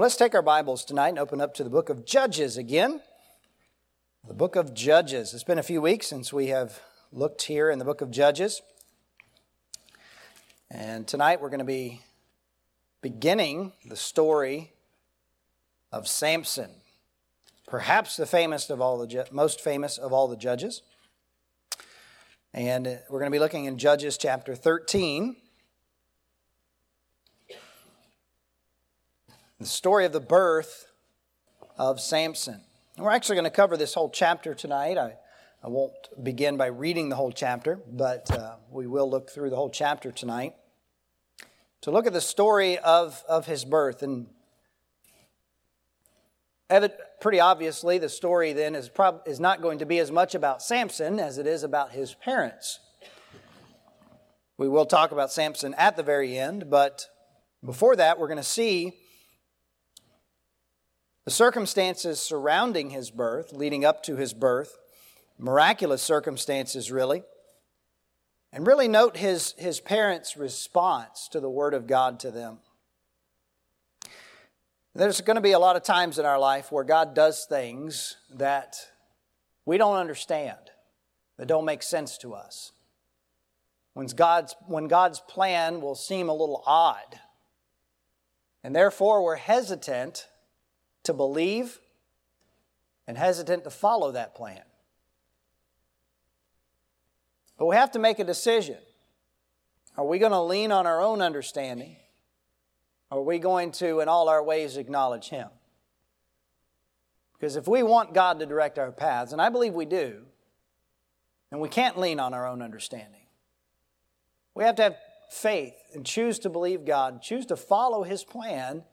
Well, let's take our Bibles tonight and open up to the book of Judges again. The book of Judges. It's been a few weeks since we have looked here in the book of Judges. And tonight we're going to be beginning the story of Samson, perhaps the famous of all the most famous of all the judges. And we're going to be looking in Judges chapter 13. The story of the birth of Samson. And we're actually going to cover this whole chapter tonight. I, I won't begin by reading the whole chapter, but uh, we will look through the whole chapter tonight to look at the story of, of his birth. And pretty obviously, the story then is, prob- is not going to be as much about Samson as it is about his parents. We will talk about Samson at the very end, but before that, we're going to see the circumstances surrounding his birth, leading up to his birth, miraculous circumstances, really. And really note his, his parents' response to the Word of God to them. There's going to be a lot of times in our life where God does things that we don't understand, that don't make sense to us. When God's, when God's plan will seem a little odd. And therefore, we're hesitant to believe and hesitant to follow that plan. But we have to make a decision. Are we going to lean on our own understanding? Or are we going to, in all our ways, acknowledge Him? Because if we want God to direct our paths, and I believe we do, then we can't lean on our own understanding. We have to have faith and choose to believe God, choose to follow His plan,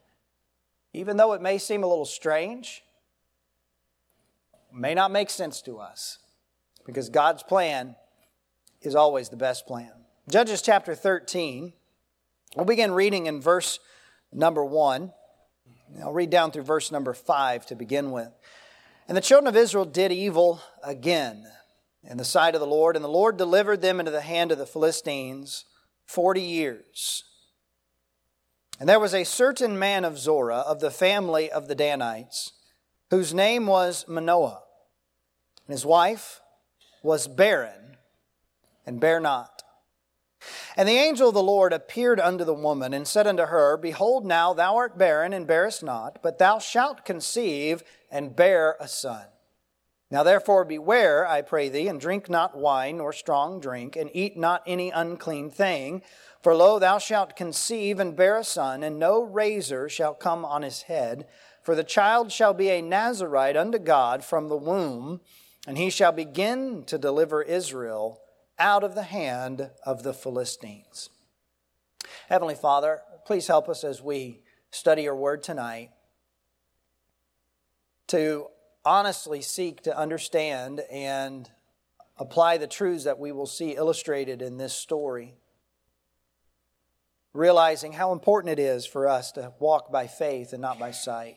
even though it may seem a little strange, may not make sense to us, because God's plan is always the best plan. Judges chapter 13, we'll begin reading in verse number 1. I'll read down through verse number 5 to begin with. And the children of Israel did evil again in the sight of the Lord, and the Lord delivered them into the hand of the Philistines 40 years. And there was a certain man of Zorah, of the family of the Danites, whose name was Manoah. And his wife was barren and bare not. And the angel of the Lord appeared unto the woman and said unto her, Behold, now thou art barren and bearest not, but thou shalt conceive and bear a son. Now therefore beware, I pray thee, and drink not wine nor strong drink, and eat not any unclean thing. For lo, thou shalt conceive and bear a son, and no razor shall come on his head. For the child shall be a Nazarite unto God from the womb, and he shall begin to deliver Israel out of the hand of the Philistines. Heavenly Father, please help us as we study your word tonight to honestly seek to understand and apply the truths that we will see illustrated in this story. Realizing how important it is for us to walk by faith and not by sight.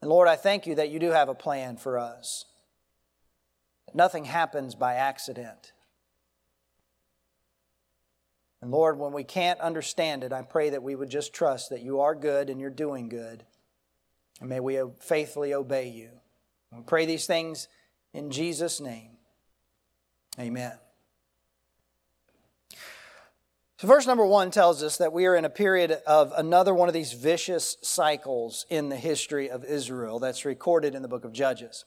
And Lord, I thank you that you do have a plan for us. Nothing happens by accident. And Lord, when we can't understand it, I pray that we would just trust that you are good and you're doing good. And may we faithfully obey you. We pray these things in Jesus' name. Amen. So, verse number one tells us that we are in a period of another one of these vicious cycles in the history of Israel that's recorded in the book of Judges.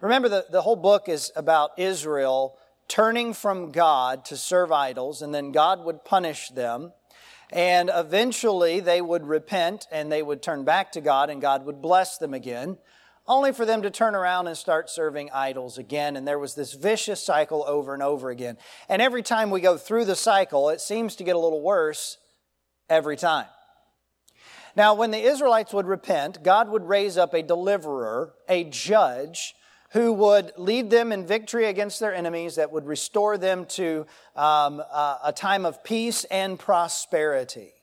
Remember, the, the whole book is about Israel turning from God to serve idols, and then God would punish them. And eventually they would repent and they would turn back to God, and God would bless them again, only for them to turn around and start serving idols again. And there was this vicious cycle over and over again. And every time we go through the cycle, it seems to get a little worse every time. Now, when the Israelites would repent, God would raise up a deliverer, a judge, who would lead them in victory against their enemies, that would restore them to um, uh, a time of peace and prosperity.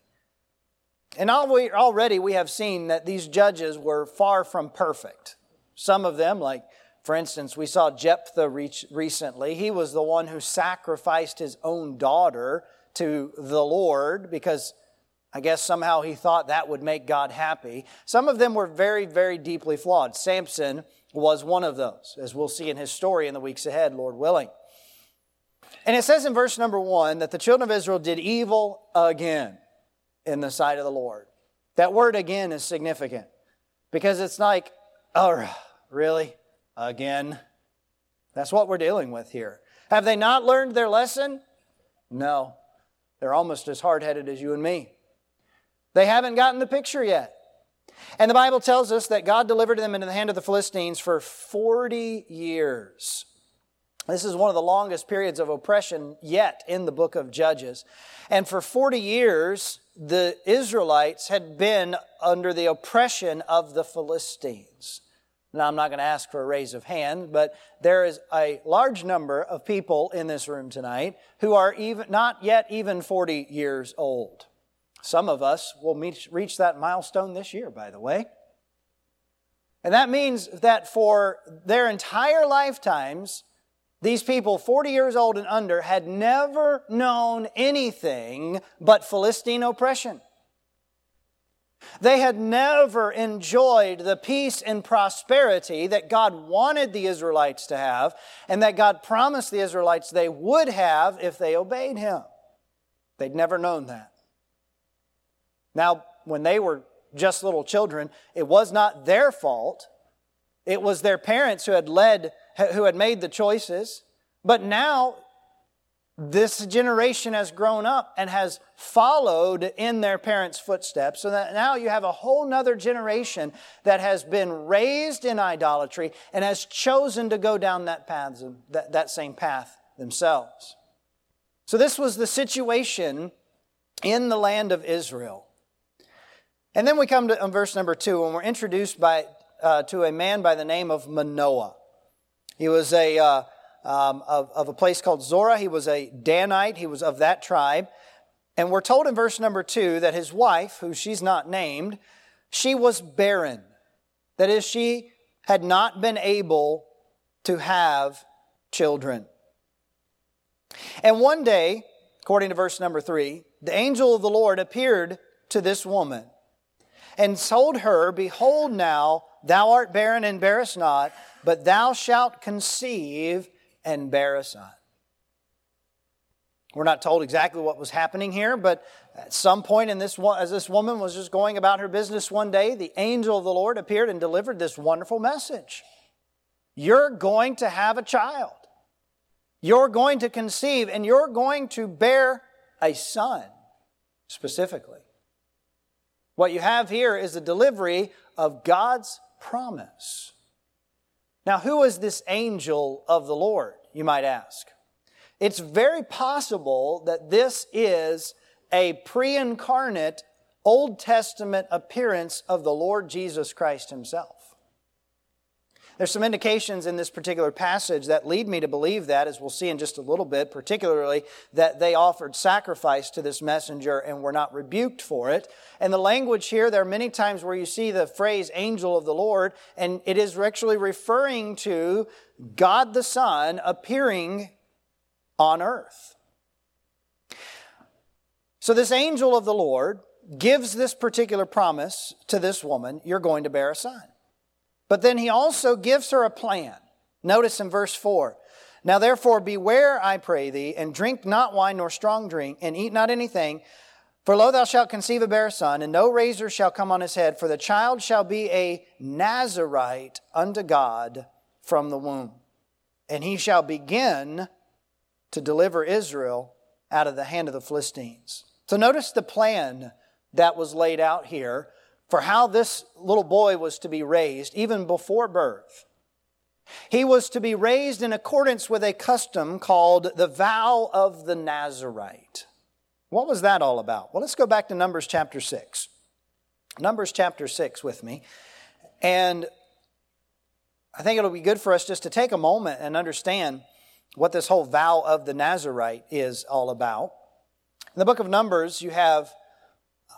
And already we have seen that these judges were far from perfect. Some of them, like for instance, we saw Jephthah recently. He was the one who sacrificed his own daughter to the Lord because I guess somehow he thought that would make God happy. Some of them were very, very deeply flawed. Samson was one of those, as we'll see in his story in the weeks ahead, Lord willing. And it says in verse number one that the children of Israel did evil again in the sight of the Lord. That word again is significant because it's like, oh, really? Again? That's what we're dealing with here. Have they not learned their lesson? No. They're almost as hard headed as you and me. They haven't gotten the picture yet. And the Bible tells us that God delivered them into the hand of the Philistines for 40 years. This is one of the longest periods of oppression yet in the book of Judges. And for 40 years, the Israelites had been under the oppression of the Philistines. Now, I'm not going to ask for a raise of hand, but there is a large number of people in this room tonight who are even, not yet even 40 years old. Some of us will meet, reach that milestone this year, by the way. And that means that for their entire lifetimes, these people, 40 years old and under, had never known anything but Philistine oppression. They had never enjoyed the peace and prosperity that God wanted the Israelites to have and that God promised the Israelites they would have if they obeyed Him. They'd never known that. Now, when they were just little children, it was not their fault. It was their parents who had led, who had made the choices. But now this generation has grown up and has followed in their parents' footsteps. So that now you have a whole nother generation that has been raised in idolatry and has chosen to go down that path, that, that same path themselves. So this was the situation in the land of Israel. And then we come to verse number two, and we're introduced by, uh, to a man by the name of Manoah. He was a, uh, um, of, of a place called Zorah. He was a Danite. He was of that tribe. And we're told in verse number two that his wife, who she's not named, she was barren. That is, she had not been able to have children. And one day, according to verse number three, the angel of the Lord appeared to this woman and told her, Behold, now thou art barren and bearest not, but thou shalt conceive and bear a son. We're not told exactly what was happening here, but at some point in this, as this woman was just going about her business one day, the angel of the Lord appeared and delivered this wonderful message. You're going to have a child. You're going to conceive and you're going to bear a son, specifically. What you have here is the delivery of God's promise. Now, who is this angel of the Lord, you might ask? It's very possible that this is a pre incarnate Old Testament appearance of the Lord Jesus Christ himself. There's some indications in this particular passage that lead me to believe that, as we'll see in just a little bit, particularly that they offered sacrifice to this messenger and were not rebuked for it. And the language here, there are many times where you see the phrase angel of the Lord, and it is actually referring to God the Son appearing on earth. So this angel of the Lord gives this particular promise to this woman, you're going to bear a son. But then he also gives her a plan. Notice in verse 4 Now therefore, beware, I pray thee, and drink not wine nor strong drink, and eat not anything. For lo, thou shalt conceive a bear son, and no razor shall come on his head, for the child shall be a Nazarite unto God from the womb. And he shall begin to deliver Israel out of the hand of the Philistines. So notice the plan that was laid out here for how this little boy was to be raised, even before birth. He was to be raised in accordance with a custom called the vow of the Nazarite. What was that all about? Well, let's go back to Numbers chapter 6. Numbers chapter 6 with me. And I think it'll be good for us just to take a moment and understand what this whole vow of the Nazarite is all about. In the book of Numbers, you have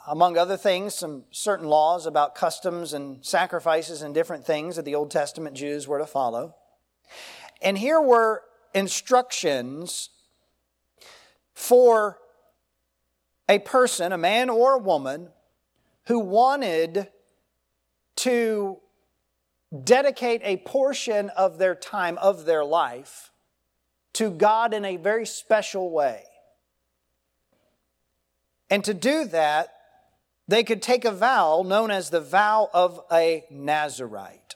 among other things, some certain laws about customs and sacrifices and different things that the Old Testament Jews were to follow. And here were instructions for a person, a man or a woman, who wanted to dedicate a portion of their time, of their life, to God in a very special way. And to do that, they could take a vow known as the vow of a Nazarite.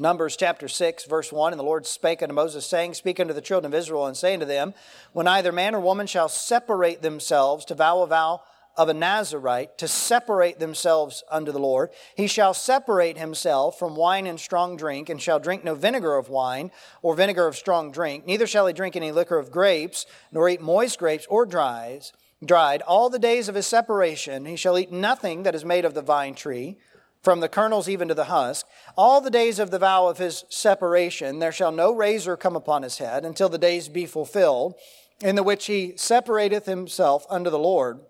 Numbers chapter 6, verse 1 And the Lord spake unto Moses, saying, Speak unto the children of Israel, and say unto them, When either man or woman shall separate themselves to vow a vow of a Nazarite, to separate themselves unto the Lord, he shall separate himself from wine and strong drink, and shall drink no vinegar of wine or vinegar of strong drink, neither shall he drink any liquor of grapes, nor eat moist grapes or dries, dried. All the days of his separation he shall eat nothing that is made of the vine tree from the kernels even to the husk. All the days of the vow of his separation, there shall no razor come upon his head until the days be fulfilled, in the which he separateth himself unto the Lord.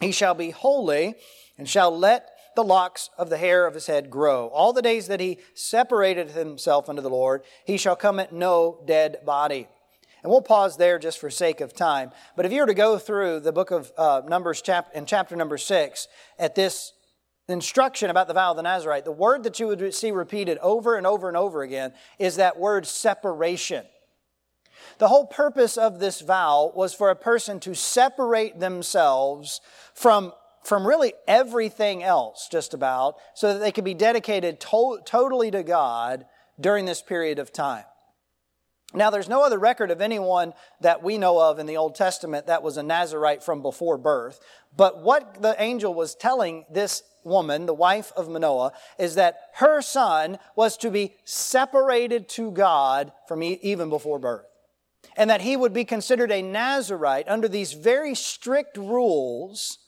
He shall be holy and shall let the locks of the hair of his head grow. All the days that he separated himself unto the Lord, he shall come at no dead body. And we'll pause there just for sake of time. But if you were to go through the book of uh, Numbers chap- in chapter number six at this instruction about the vow of the Nazarite, the word that you would see repeated over and over and over again is that word separation. The whole purpose of this vow was for a person to separate themselves from, from really everything else, just about, so that they could be dedicated to- totally to God during this period of time. Now, there's no other record of anyone that we know of in the Old Testament that was a Nazarite from before birth. But what the angel was telling this woman, the wife of Manoah, is that her son was to be separated to God from even before birth. And that he would be considered a Nazarite under these very strict rules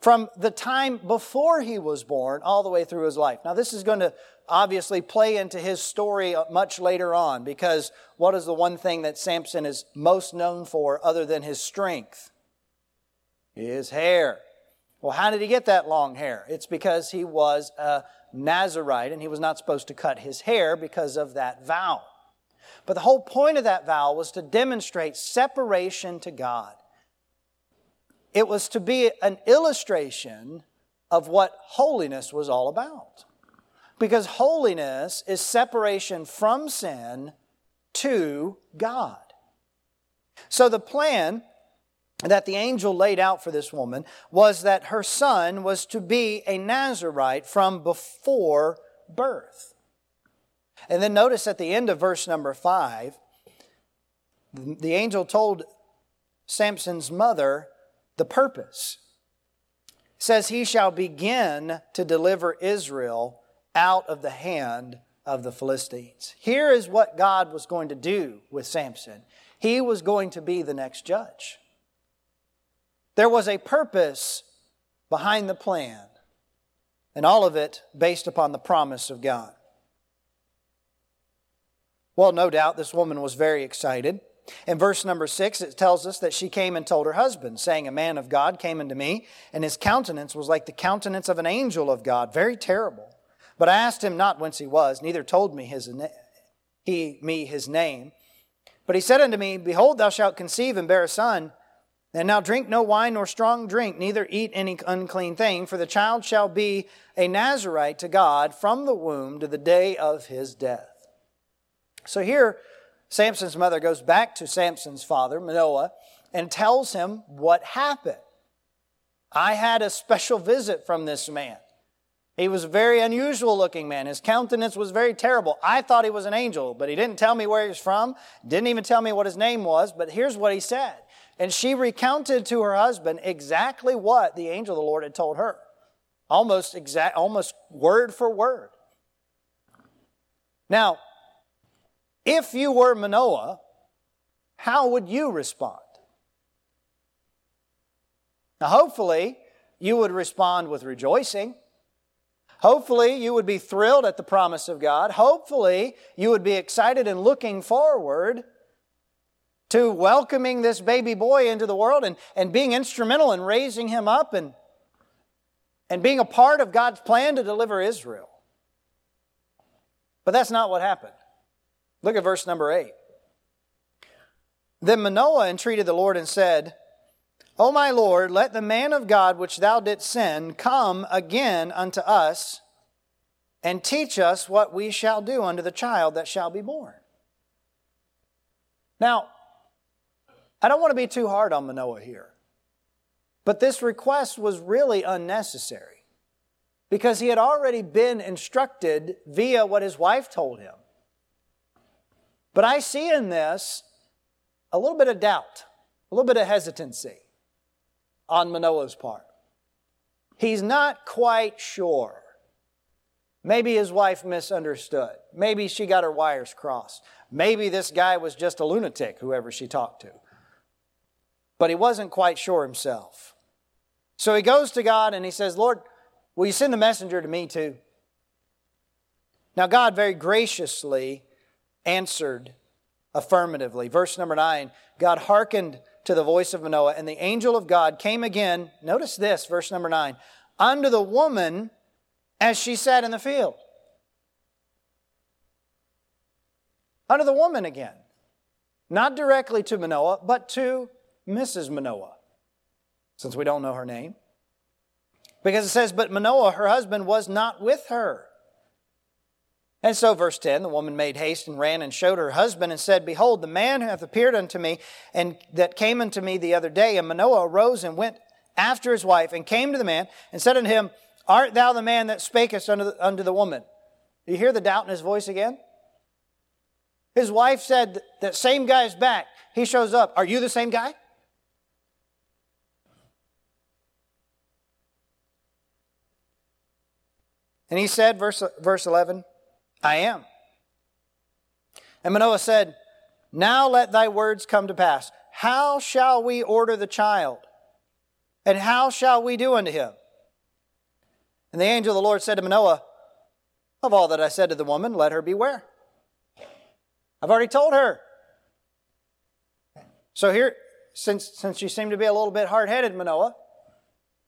from the time before he was born all the way through his life. Now, this is going to obviously play into his story much later on because what is the one thing that Samson is most known for other than his strength? His hair. Well, how did he get that long hair? It's because he was a Nazarite and he was not supposed to cut his hair because of that vow. But the whole point of that vow was to demonstrate separation to God. It was to be an illustration of what holiness was all about. Because holiness is separation from sin to God. So the plan that the angel laid out for this woman was that her son was to be a Nazarite from before birth. And then notice at the end of verse number five, the angel told Samson's mother the purpose. It says, He shall begin to deliver Israel out of the hand of the Philistines. Here is what God was going to do with Samson. He was going to be the next judge. There was a purpose behind the plan, and all of it based upon the promise of God. Well, no doubt this woman was very excited. In verse number six, it tells us that she came and told her husband, saying, A man of God came unto me, and his countenance was like the countenance of an angel of God, very terrible. But I asked him not whence he was, neither told me his he me his name. But he said unto me, Behold, thou shalt conceive and bear a son, and now drink no wine nor strong drink, neither eat any unclean thing, for the child shall be a Nazarite to God from the womb to the day of his death. So here, Samson's mother goes back to Samson's father, Manoah, and tells him what happened. I had a special visit from this man. He was a very unusual looking man. His countenance was very terrible. I thought he was an angel, but he didn't tell me where he was from, didn't even tell me what his name was, but here's what he said. And she recounted to her husband exactly what the angel of the Lord had told her. Almost exact, almost word for word. Now, if you were Manoah, how would you respond? Now, hopefully, you would respond with rejoicing. Hopefully, you would be thrilled at the promise of God. Hopefully, you would be excited and looking forward to welcoming this baby boy into the world and, and being instrumental in raising him up and, and being a part of God's plan to deliver Israel. But that's not what happened. Look at verse number 8. Then Manoah entreated the Lord and said, O my Lord, let the man of God which thou didst send come again unto us and teach us what we shall do unto the child that shall be born. Now, I don't want to be too hard on Manoah here, but this request was really unnecessary because he had already been instructed via what his wife told him. But I see in this a little bit of doubt, a little bit of hesitancy on Manoah's part. He's not quite sure. Maybe his wife misunderstood. Maybe she got her wires crossed. Maybe this guy was just a lunatic, whoever she talked to. But he wasn't quite sure himself. So he goes to God and he says, Lord, will you send the messenger to me too? Now, God very graciously answered affirmatively. Verse number nine God hearkened to the voice of Manoah, and the angel of God came again. Notice this, verse number nine, unto the woman as she sat in the field. Unto the woman again. Not directly to Manoah, but to Mrs. Manoah, since we don't know her name. Because it says, But Manoah, her husband, was not with her. And so, verse 10 the woman made haste and ran and showed her husband and said, Behold, the man hath appeared unto me, and that came unto me the other day. And Manoah arose and went after his wife and came to the man and said unto him, Art thou the man that spakest unto the, unto the woman? Do you hear the doubt in his voice again? His wife said, That same guy's back. He shows up. Are you the same guy? And he said, verse, verse 11, I am. And Manoah said, Now let thy words come to pass. How shall we order the child? And how shall we do unto him? And the angel of the Lord said to Manoah, Of all that I said to the woman, let her beware. I've already told her. So here, since, since she seemed to be a little bit hard headed, Manoah,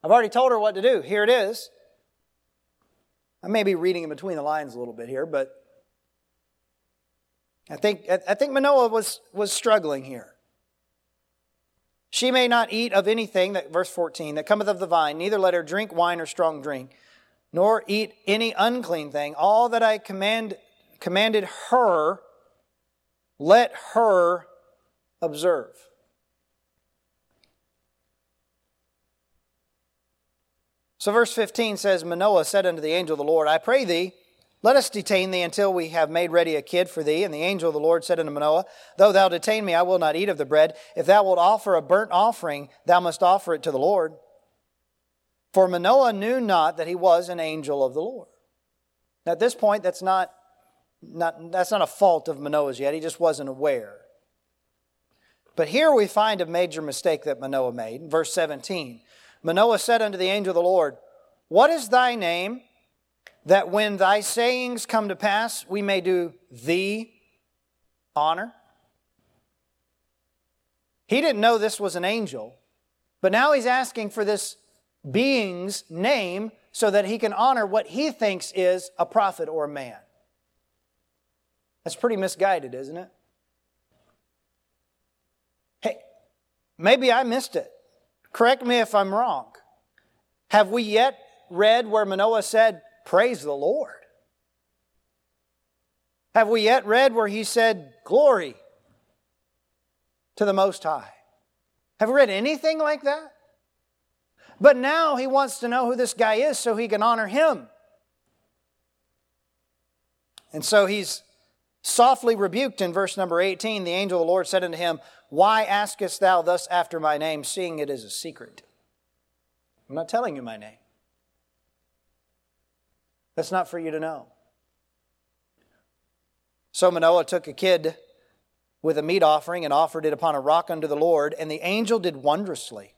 I've already told her what to do. Here it is. I may be reading in between the lines a little bit here, but I think, I think Manoah was, was struggling here. She may not eat of anything, that verse 14, that cometh of the vine, neither let her drink wine or strong drink, nor eat any unclean thing. All that I command, commanded her, let her observe. So, verse 15 says, Manoah said unto the angel of the Lord, I pray thee, let us detain thee until we have made ready a kid for thee. And the angel of the Lord said unto Manoah, Though thou detain me, I will not eat of the bread. If thou wilt offer a burnt offering, thou must offer it to the Lord. For Manoah knew not that he was an angel of the Lord. Now, at this point, that's not, not, that's not a fault of Manoah's yet. He just wasn't aware. But here we find a major mistake that Manoah made. Verse 17 Manoah said unto the angel of the Lord, What is thy name, that when thy sayings come to pass, we may do thee honor? He didn't know this was an angel, but now he's asking for this being's name so that he can honor what he thinks is a prophet or a man. That's pretty misguided, isn't it? Hey, maybe I missed it. Correct me if I'm wrong. Have we yet read where Manoah said, Praise the Lord? Have we yet read where he said, Glory to the Most High? Have we read anything like that? But now he wants to know who this guy is so he can honor him. And so he's softly rebuked in verse number 18. The angel of the Lord said unto him, why askest thou thus after my name, seeing it is a secret? I'm not telling you my name. That's not for you to know. So Manoah took a kid with a meat offering and offered it upon a rock unto the Lord, and the angel did wondrously.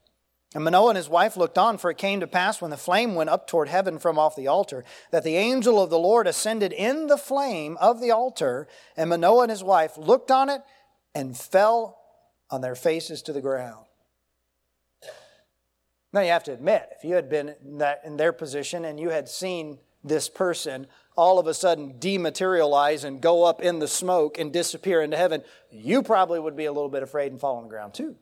And Manoah and his wife looked on, for it came to pass when the flame went up toward heaven from off the altar, that the angel of the Lord ascended in the flame of the altar, and Manoah and his wife looked on it and fell on their faces to the ground. Now you have to admit, if you had been in, that, in their position and you had seen this person all of a sudden dematerialize and go up in the smoke and disappear into heaven, you probably would be a little bit afraid and fall on the ground too.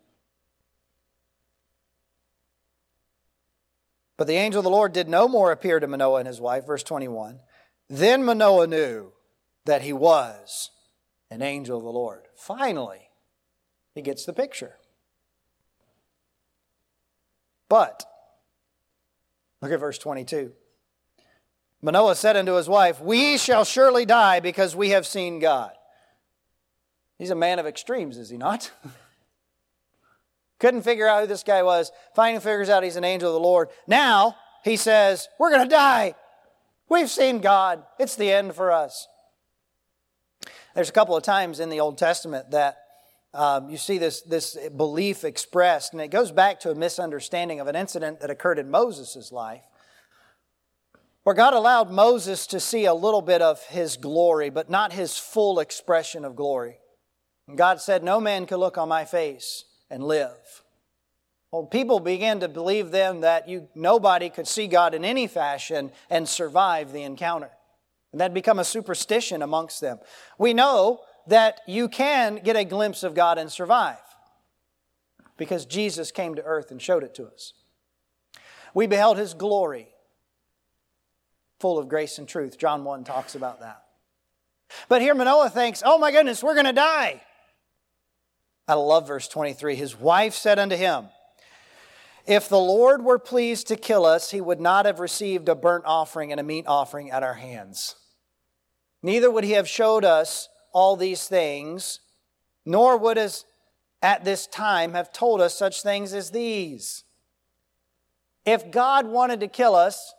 But the angel of the Lord did no more appear to Manoah and his wife. Verse 21. Then Manoah knew that he was an angel of the Lord. Finally, he gets the picture. But, look at verse 22. Manoah said unto his wife, We shall surely die because we have seen God. He's a man of extremes, is he not? Couldn't figure out who this guy was. Finally figures out he's an angel of the Lord. Now he says, We're going to die. We've seen God. It's the end for us. There's a couple of times in the Old Testament that um, you see this, this belief expressed, and it goes back to a misunderstanding of an incident that occurred in Moses' life, where God allowed Moses to see a little bit of his glory, but not his full expression of glory. And God said, No man can look on my face and live. Well, people began to believe then that you, nobody could see God in any fashion and survive the encounter. And that become a superstition amongst them. We know that you can get a glimpse of God and survive because Jesus came to earth and showed it to us. We beheld his glory, full of grace and truth. John 1 talks about that. But here Manoah thinks, oh my goodness, we're going to die. I love verse 23. His wife said unto him, If the Lord were pleased to kill us, he would not have received a burnt offering and a meat offering at our hands. Neither would he have showed us all these things, nor would us at this time have told us such things as these. If God wanted to kill us,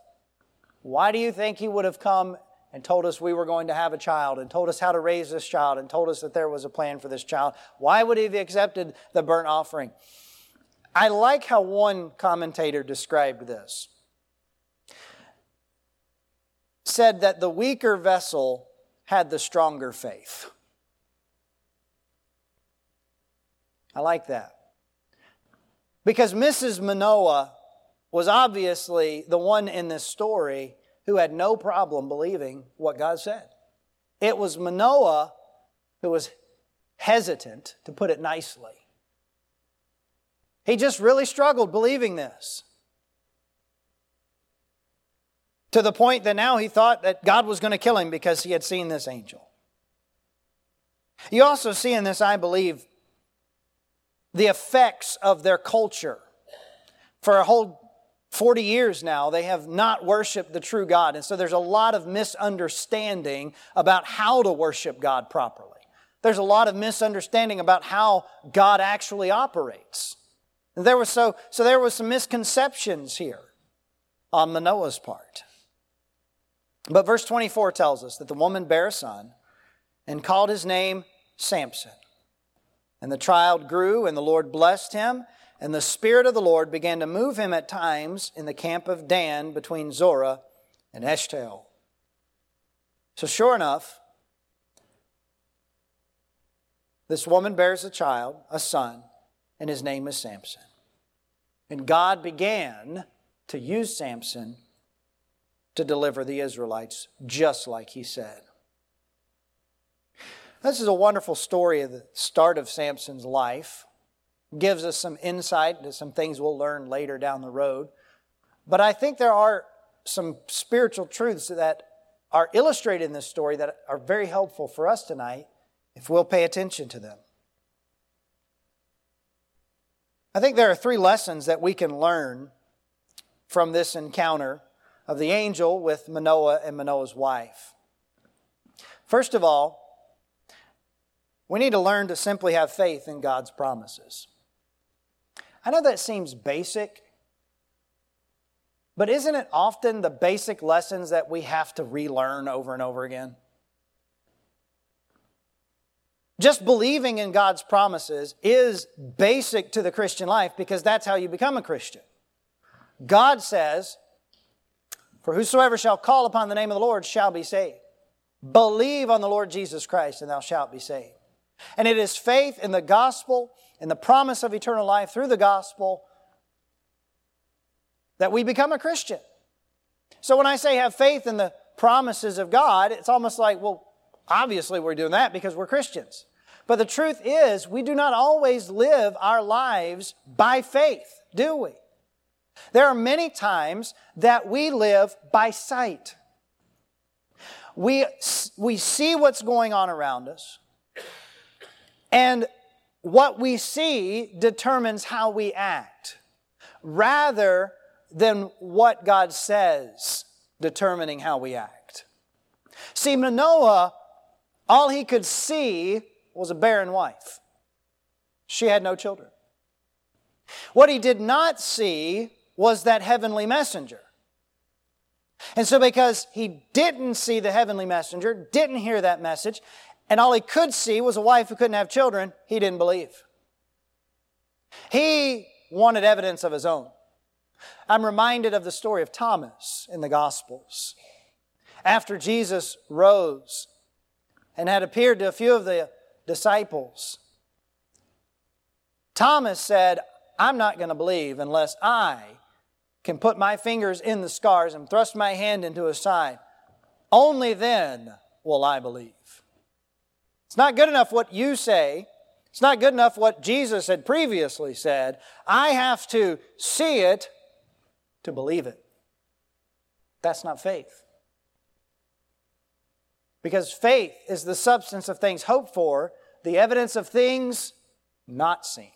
why do you think he would have come and told us we were going to have a child and told us how to raise this child and told us that there was a plan for this child. Why would he have accepted the burnt offering? I like how one commentator described this. Said that the weaker vessel had the stronger faith. I like that. Because Mrs. Manoah was obviously the one in this story who had no problem believing what God said. It was Manoah who was hesitant, to put it nicely. He just really struggled believing this. To the point that now he thought that God was going to kill him because he had seen this angel. You also see in this, I believe, the effects of their culture. For a whole 40 years now, they have not worshiped the true God. And so there's a lot of misunderstanding about how to worship God properly. There's a lot of misunderstanding about how God actually operates. And there was so, so there was some misconceptions here on Manoah's part. But verse 24 tells us that the woman bare a son and called his name Samson. And the child grew, and the Lord blessed him and the Spirit of the Lord began to move him at times in the camp of Dan between Zorah and Eshtaol. So, sure enough, this woman bears a child, a son, and his name is Samson. And God began to use Samson to deliver the Israelites, just like he said. This is a wonderful story of the start of Samson's life gives us some insight to some things we'll learn later down the road. But I think there are some spiritual truths that are illustrated in this story that are very helpful for us tonight if we'll pay attention to them. I think there are three lessons that we can learn from this encounter of the angel with Manoah and Manoah's wife. First of all, we need to learn to simply have faith in God's promises. I know that seems basic, but isn't it often the basic lessons that we have to relearn over and over again? Just believing in God's promises is basic to the Christian life because that's how you become a Christian. God says, For whosoever shall call upon the name of the Lord shall be saved. Believe on the Lord Jesus Christ and thou shalt be saved. And it is faith in the gospel and the promise of eternal life through the gospel that we become a Christian. So when I say have faith in the promises of God, it's almost like, well, obviously we're doing that because we're Christians. But the truth is, we do not always live our lives by faith, do we? There are many times that we live by sight. We, we see what's going on around us, and what we see determines how we act, rather than what God says determining how we act. See, Manoah, all he could see was a barren wife. She had no children. What he did not see was that heavenly messenger. And so, because he didn't see the heavenly messenger, didn't hear that message, and all he could see was a wife who couldn't have children, he didn't believe. He wanted evidence of his own. I'm reminded of the story of Thomas in the Gospels. After Jesus rose and had appeared to a few of the disciples, Thomas said, I'm not going to believe unless I can put my fingers in the scars and thrust my hand into his side. Only then will I believe. It's not good enough what you say. It's not good enough what Jesus had previously said. I have to see it to believe it. That's not faith. Because faith is the substance of things hoped for, the evidence of things not seen.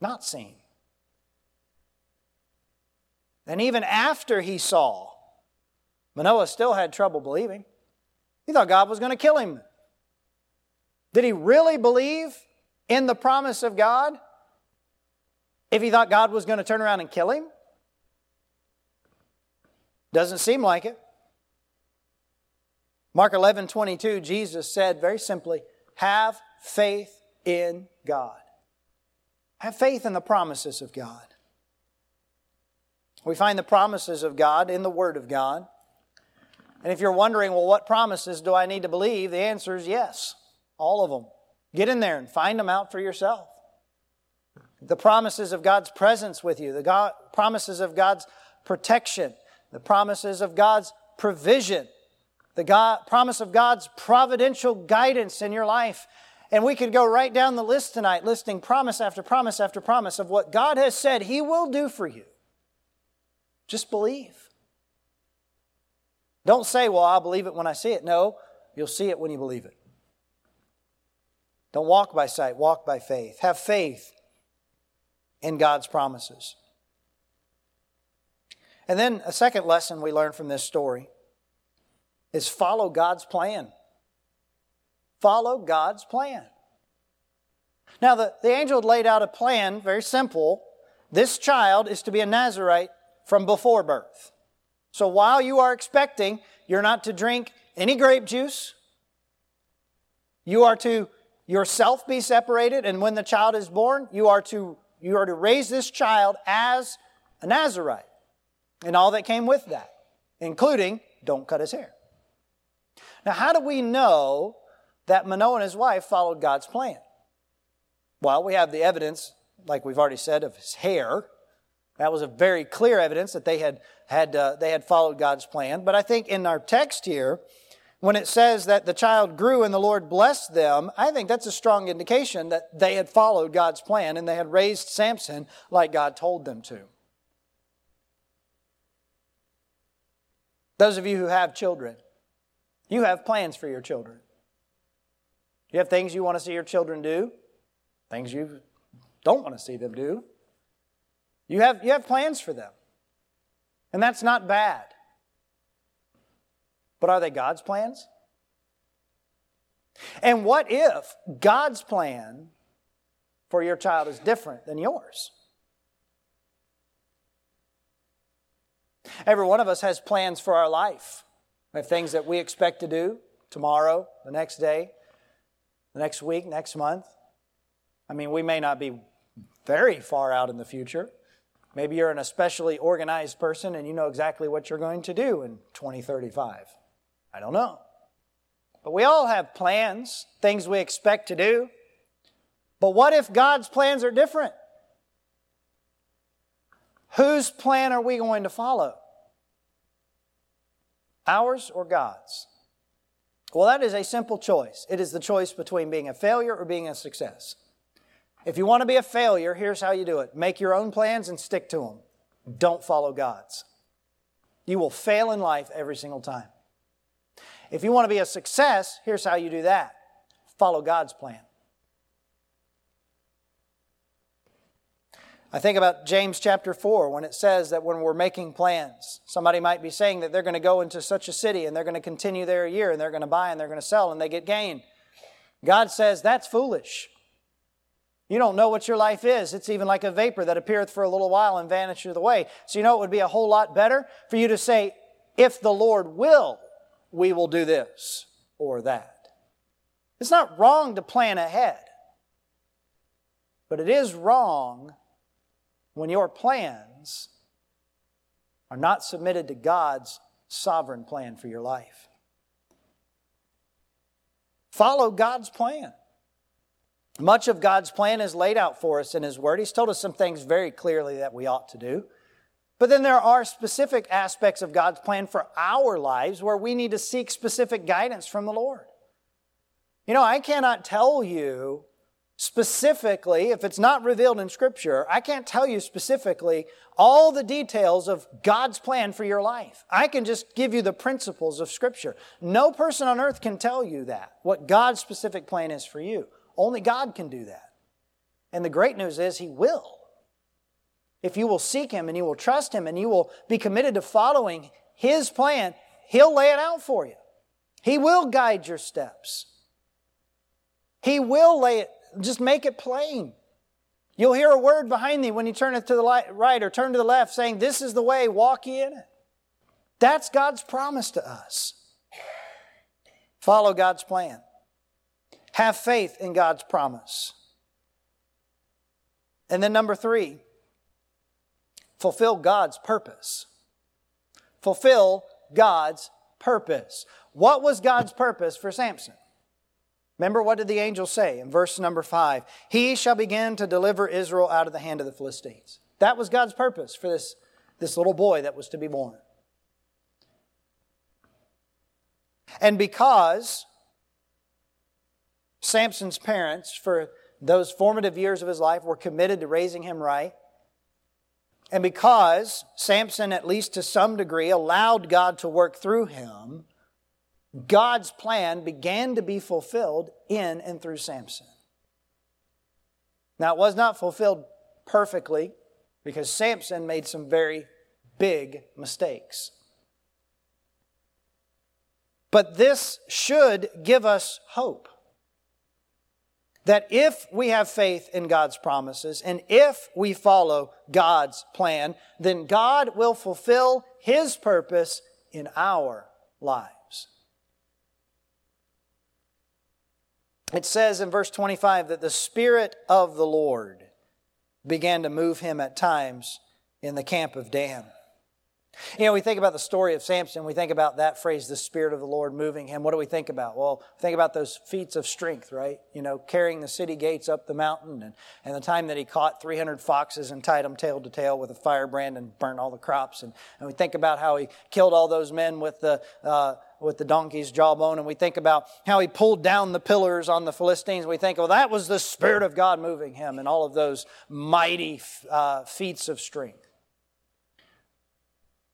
Not seen. And even after he saw, Manoah still had trouble believing. He thought God was going to kill him. Did he really believe in the promise of God if he thought God was going to turn around and kill him? Doesn't seem like it. Mark 11, 22, Jesus said very simply, Have faith in God. Have faith in the promises of God. We find the promises of God in the Word of God. And if you're wondering, well, what promises do I need to believe? The answer is yes, all of them. Get in there and find them out for yourself. The promises of God's presence with you, the God, promises of God's protection, the promises of God's provision, the God, promise of God's providential guidance in your life. And we could go right down the list tonight, listing promise after promise after promise of what God has said He will do for you. Just believe. Don't say, well, I'll believe it when I see it. No, you'll see it when you believe it. Don't walk by sight, walk by faith. Have faith in God's promises. And then a second lesson we learn from this story is follow God's plan. Follow God's plan. Now, the, the angel had laid out a plan, very simple. This child is to be a Nazarite from before birth. So while you are expecting, you're not to drink any grape juice. You are to yourself be separated, and when the child is born, you are to, you are to raise this child as a Nazarite and all that came with that, including don't cut his hair. Now, how do we know that Manoah and his wife followed God's plan? Well, we have the evidence, like we've already said, of his hair. That was a very clear evidence that they had, had, uh, they had followed God's plan. But I think in our text here, when it says that the child grew and the Lord blessed them, I think that's a strong indication that they had followed God's plan and they had raised Samson like God told them to. Those of you who have children, you have plans for your children. You have things you want to see your children do, things you don't want to see them do. You have, you have plans for them. And that's not bad. But are they God's plans? And what if God's plan for your child is different than yours? Every one of us has plans for our life. We have things that we expect to do tomorrow, the next day, the next week, next month. I mean, we may not be very far out in the future. Maybe you're an especially organized person and you know exactly what you're going to do in 2035. I don't know. But we all have plans, things we expect to do. But what if God's plans are different? Whose plan are we going to follow? Ours or God's? Well, that is a simple choice. It is the choice between being a failure or being a success. If you want to be a failure, here's how you do it make your own plans and stick to them. Don't follow God's. You will fail in life every single time. If you want to be a success, here's how you do that follow God's plan. I think about James chapter 4 when it says that when we're making plans, somebody might be saying that they're going to go into such a city and they're going to continue there a year and they're going to buy and they're going to sell and they get gain. God says that's foolish. You don't know what your life is. It's even like a vapor that appeareth for a little while and vanisheth away. So you know it would be a whole lot better for you to say, if the Lord will, we will do this or that. It's not wrong to plan ahead, but it is wrong when your plans are not submitted to God's sovereign plan for your life. Follow God's plan. Much of God's plan is laid out for us in His Word. He's told us some things very clearly that we ought to do. But then there are specific aspects of God's plan for our lives where we need to seek specific guidance from the Lord. You know, I cannot tell you specifically, if it's not revealed in Scripture, I can't tell you specifically all the details of God's plan for your life. I can just give you the principles of Scripture. No person on earth can tell you that, what God's specific plan is for you. Only God can do that. And the great news is, He will. If you will seek Him and you will trust Him and you will be committed to following His plan, He'll lay it out for you. He will guide your steps. He will lay it just make it plain. You'll hear a word behind thee when you turn it to the right or turn to the left saying, This is the way, walk ye in it. That's God's promise to us. Follow God's plan. Have faith in God's promise. And then, number three, fulfill God's purpose. Fulfill God's purpose. What was God's purpose for Samson? Remember, what did the angel say in verse number five? He shall begin to deliver Israel out of the hand of the Philistines. That was God's purpose for this, this little boy that was to be born. And because Samson's parents, for those formative years of his life, were committed to raising him right, and because Samson, at least to some degree, allowed God to work through him, God's plan began to be fulfilled in and through Samson. Now, it was not fulfilled perfectly because Samson made some very big mistakes. But this should give us hope. That if we have faith in God's promises and if we follow God's plan, then God will fulfill His purpose in our lives. It says in verse 25 that the Spirit of the Lord began to move him at times in the camp of Dan. You know, we think about the story of Samson, we think about that phrase, the Spirit of the Lord moving him. What do we think about? Well, think about those feats of strength, right? You know, carrying the city gates up the mountain and, and the time that he caught 300 foxes and tied them tail to tail with a firebrand and burnt all the crops. And, and we think about how he killed all those men with the, uh, with the donkey's jawbone, and we think about how he pulled down the pillars on the Philistines. We think, well, that was the Spirit of God moving him and all of those mighty uh, feats of strength.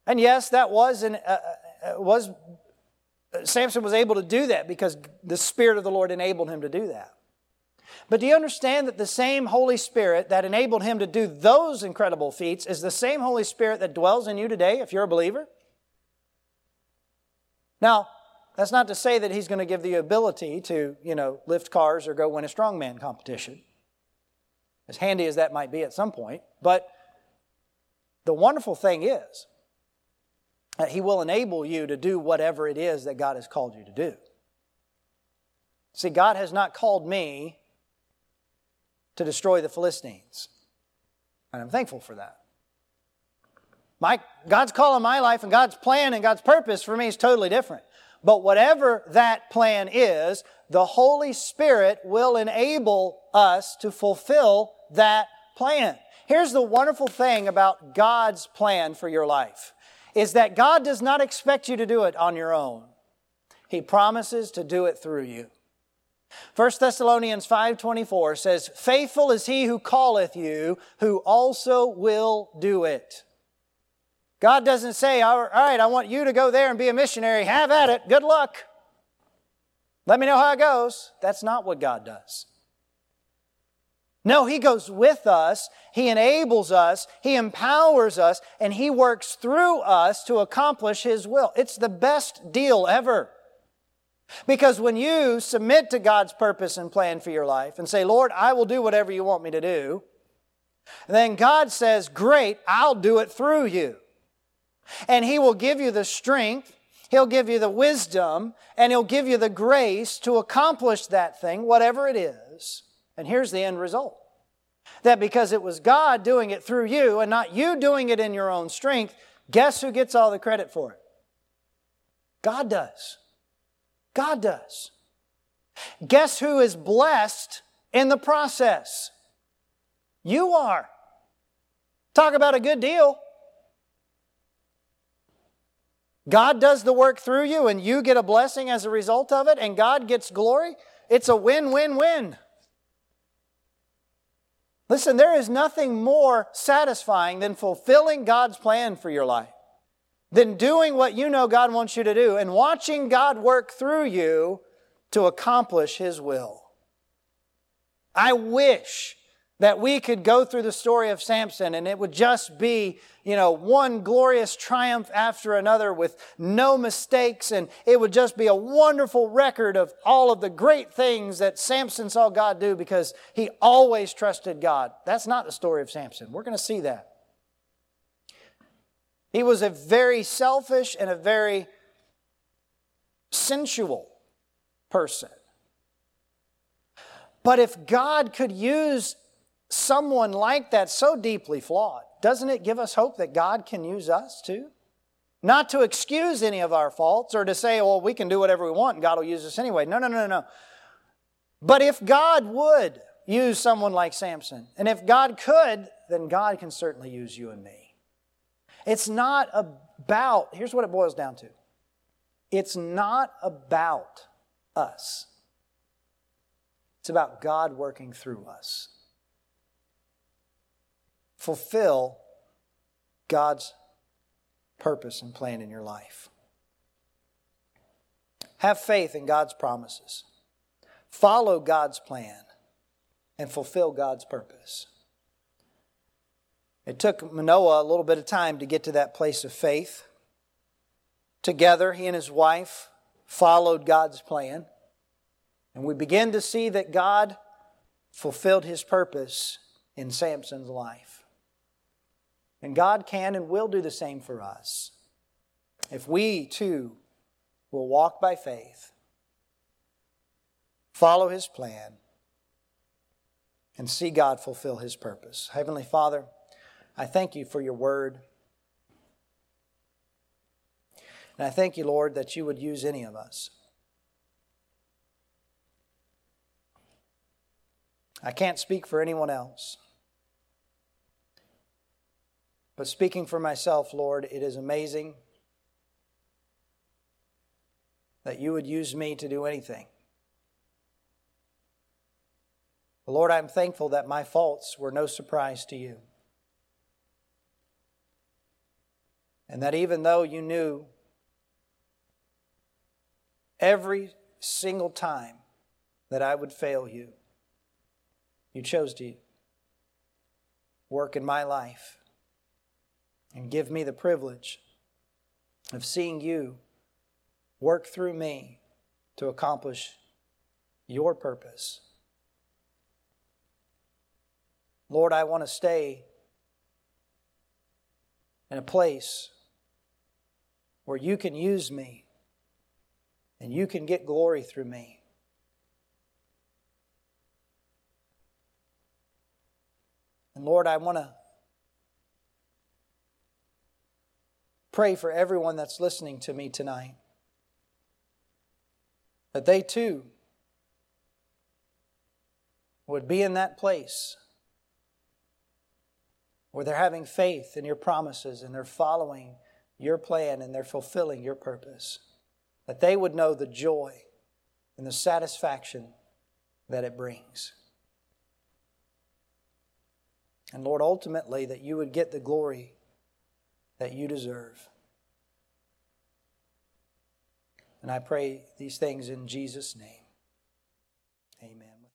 And yes, that was, an, uh, uh was Samson was able to do that because the Spirit of the Lord enabled him to do that. But do you understand that the same Holy Spirit that enabled him to do those incredible feats is the same Holy Spirit that dwells in you today if you're a believer? Now, that's not to say that he's going to give the ability to, you know, lift cars or go win a strongman competition, as handy as that might be at some point. But the wonderful thing is he will enable you to do whatever it is that God has called you to do. See, God has not called me to destroy the Philistines. And I'm thankful for that. My, God's call on my life and God's plan and God's purpose for me is totally different. But whatever that plan is, the Holy Spirit will enable us to fulfill that plan. Here's the wonderful thing about God's plan for your life is that God does not expect you to do it on your own. He promises to do it through you. 1 Thessalonians 5:24 says, "Faithful is he who calleth you, who also will do it." God doesn't say, "All right, I want you to go there and be a missionary. Have at it. Good luck. Let me know how it goes." That's not what God does. No, He goes with us, He enables us, He empowers us, and He works through us to accomplish His will. It's the best deal ever. Because when you submit to God's purpose and plan for your life and say, Lord, I will do whatever you want me to do, then God says, Great, I'll do it through you. And He will give you the strength, He'll give you the wisdom, and He'll give you the grace to accomplish that thing, whatever it is. And here's the end result that because it was God doing it through you and not you doing it in your own strength, guess who gets all the credit for it? God does. God does. Guess who is blessed in the process? You are. Talk about a good deal. God does the work through you and you get a blessing as a result of it, and God gets glory. It's a win win win. Listen, there is nothing more satisfying than fulfilling God's plan for your life, than doing what you know God wants you to do and watching God work through you to accomplish His will. I wish that we could go through the story of Samson and it would just be, you know, one glorious triumph after another with no mistakes and it would just be a wonderful record of all of the great things that Samson saw God do because he always trusted God. That's not the story of Samson. We're going to see that. He was a very selfish and a very sensual person. But if God could use someone like that so deeply flawed, doesn't it give us hope that God can use us too? Not to excuse any of our faults or to say, well, we can do whatever we want and God will use us anyway. No, no, no, no. But if God would use someone like Samson, and if God could, then God can certainly use you and me. It's not about, here's what it boils down to it's not about us, it's about God working through us fulfill God's purpose and plan in your life. Have faith in God's promises. Follow God's plan and fulfill God's purpose. It took Manoah a little bit of time to get to that place of faith. Together, he and his wife followed God's plan. And we begin to see that God fulfilled his purpose in Samson's life. And God can and will do the same for us. If we too will walk by faith, follow His plan, and see God fulfill His purpose. Heavenly Father, I thank you for your word. And I thank you, Lord, that you would use any of us. I can't speak for anyone else. But speaking for myself, Lord, it is amazing that you would use me to do anything. Lord, I'm thankful that my faults were no surprise to you. And that even though you knew every single time that I would fail you, you chose to work in my life and give me the privilege of seeing you work through me to accomplish your purpose. Lord, I want to stay in a place where you can use me and you can get glory through me. And Lord, I want to pray for everyone that's listening to me tonight that they too would be in that place where they're having faith in your promises and they're following your plan and they're fulfilling your purpose. That they would know the joy and the satisfaction that it brings. And Lord, ultimately, that you would get the glory that you deserve. And I pray these things in Jesus' name.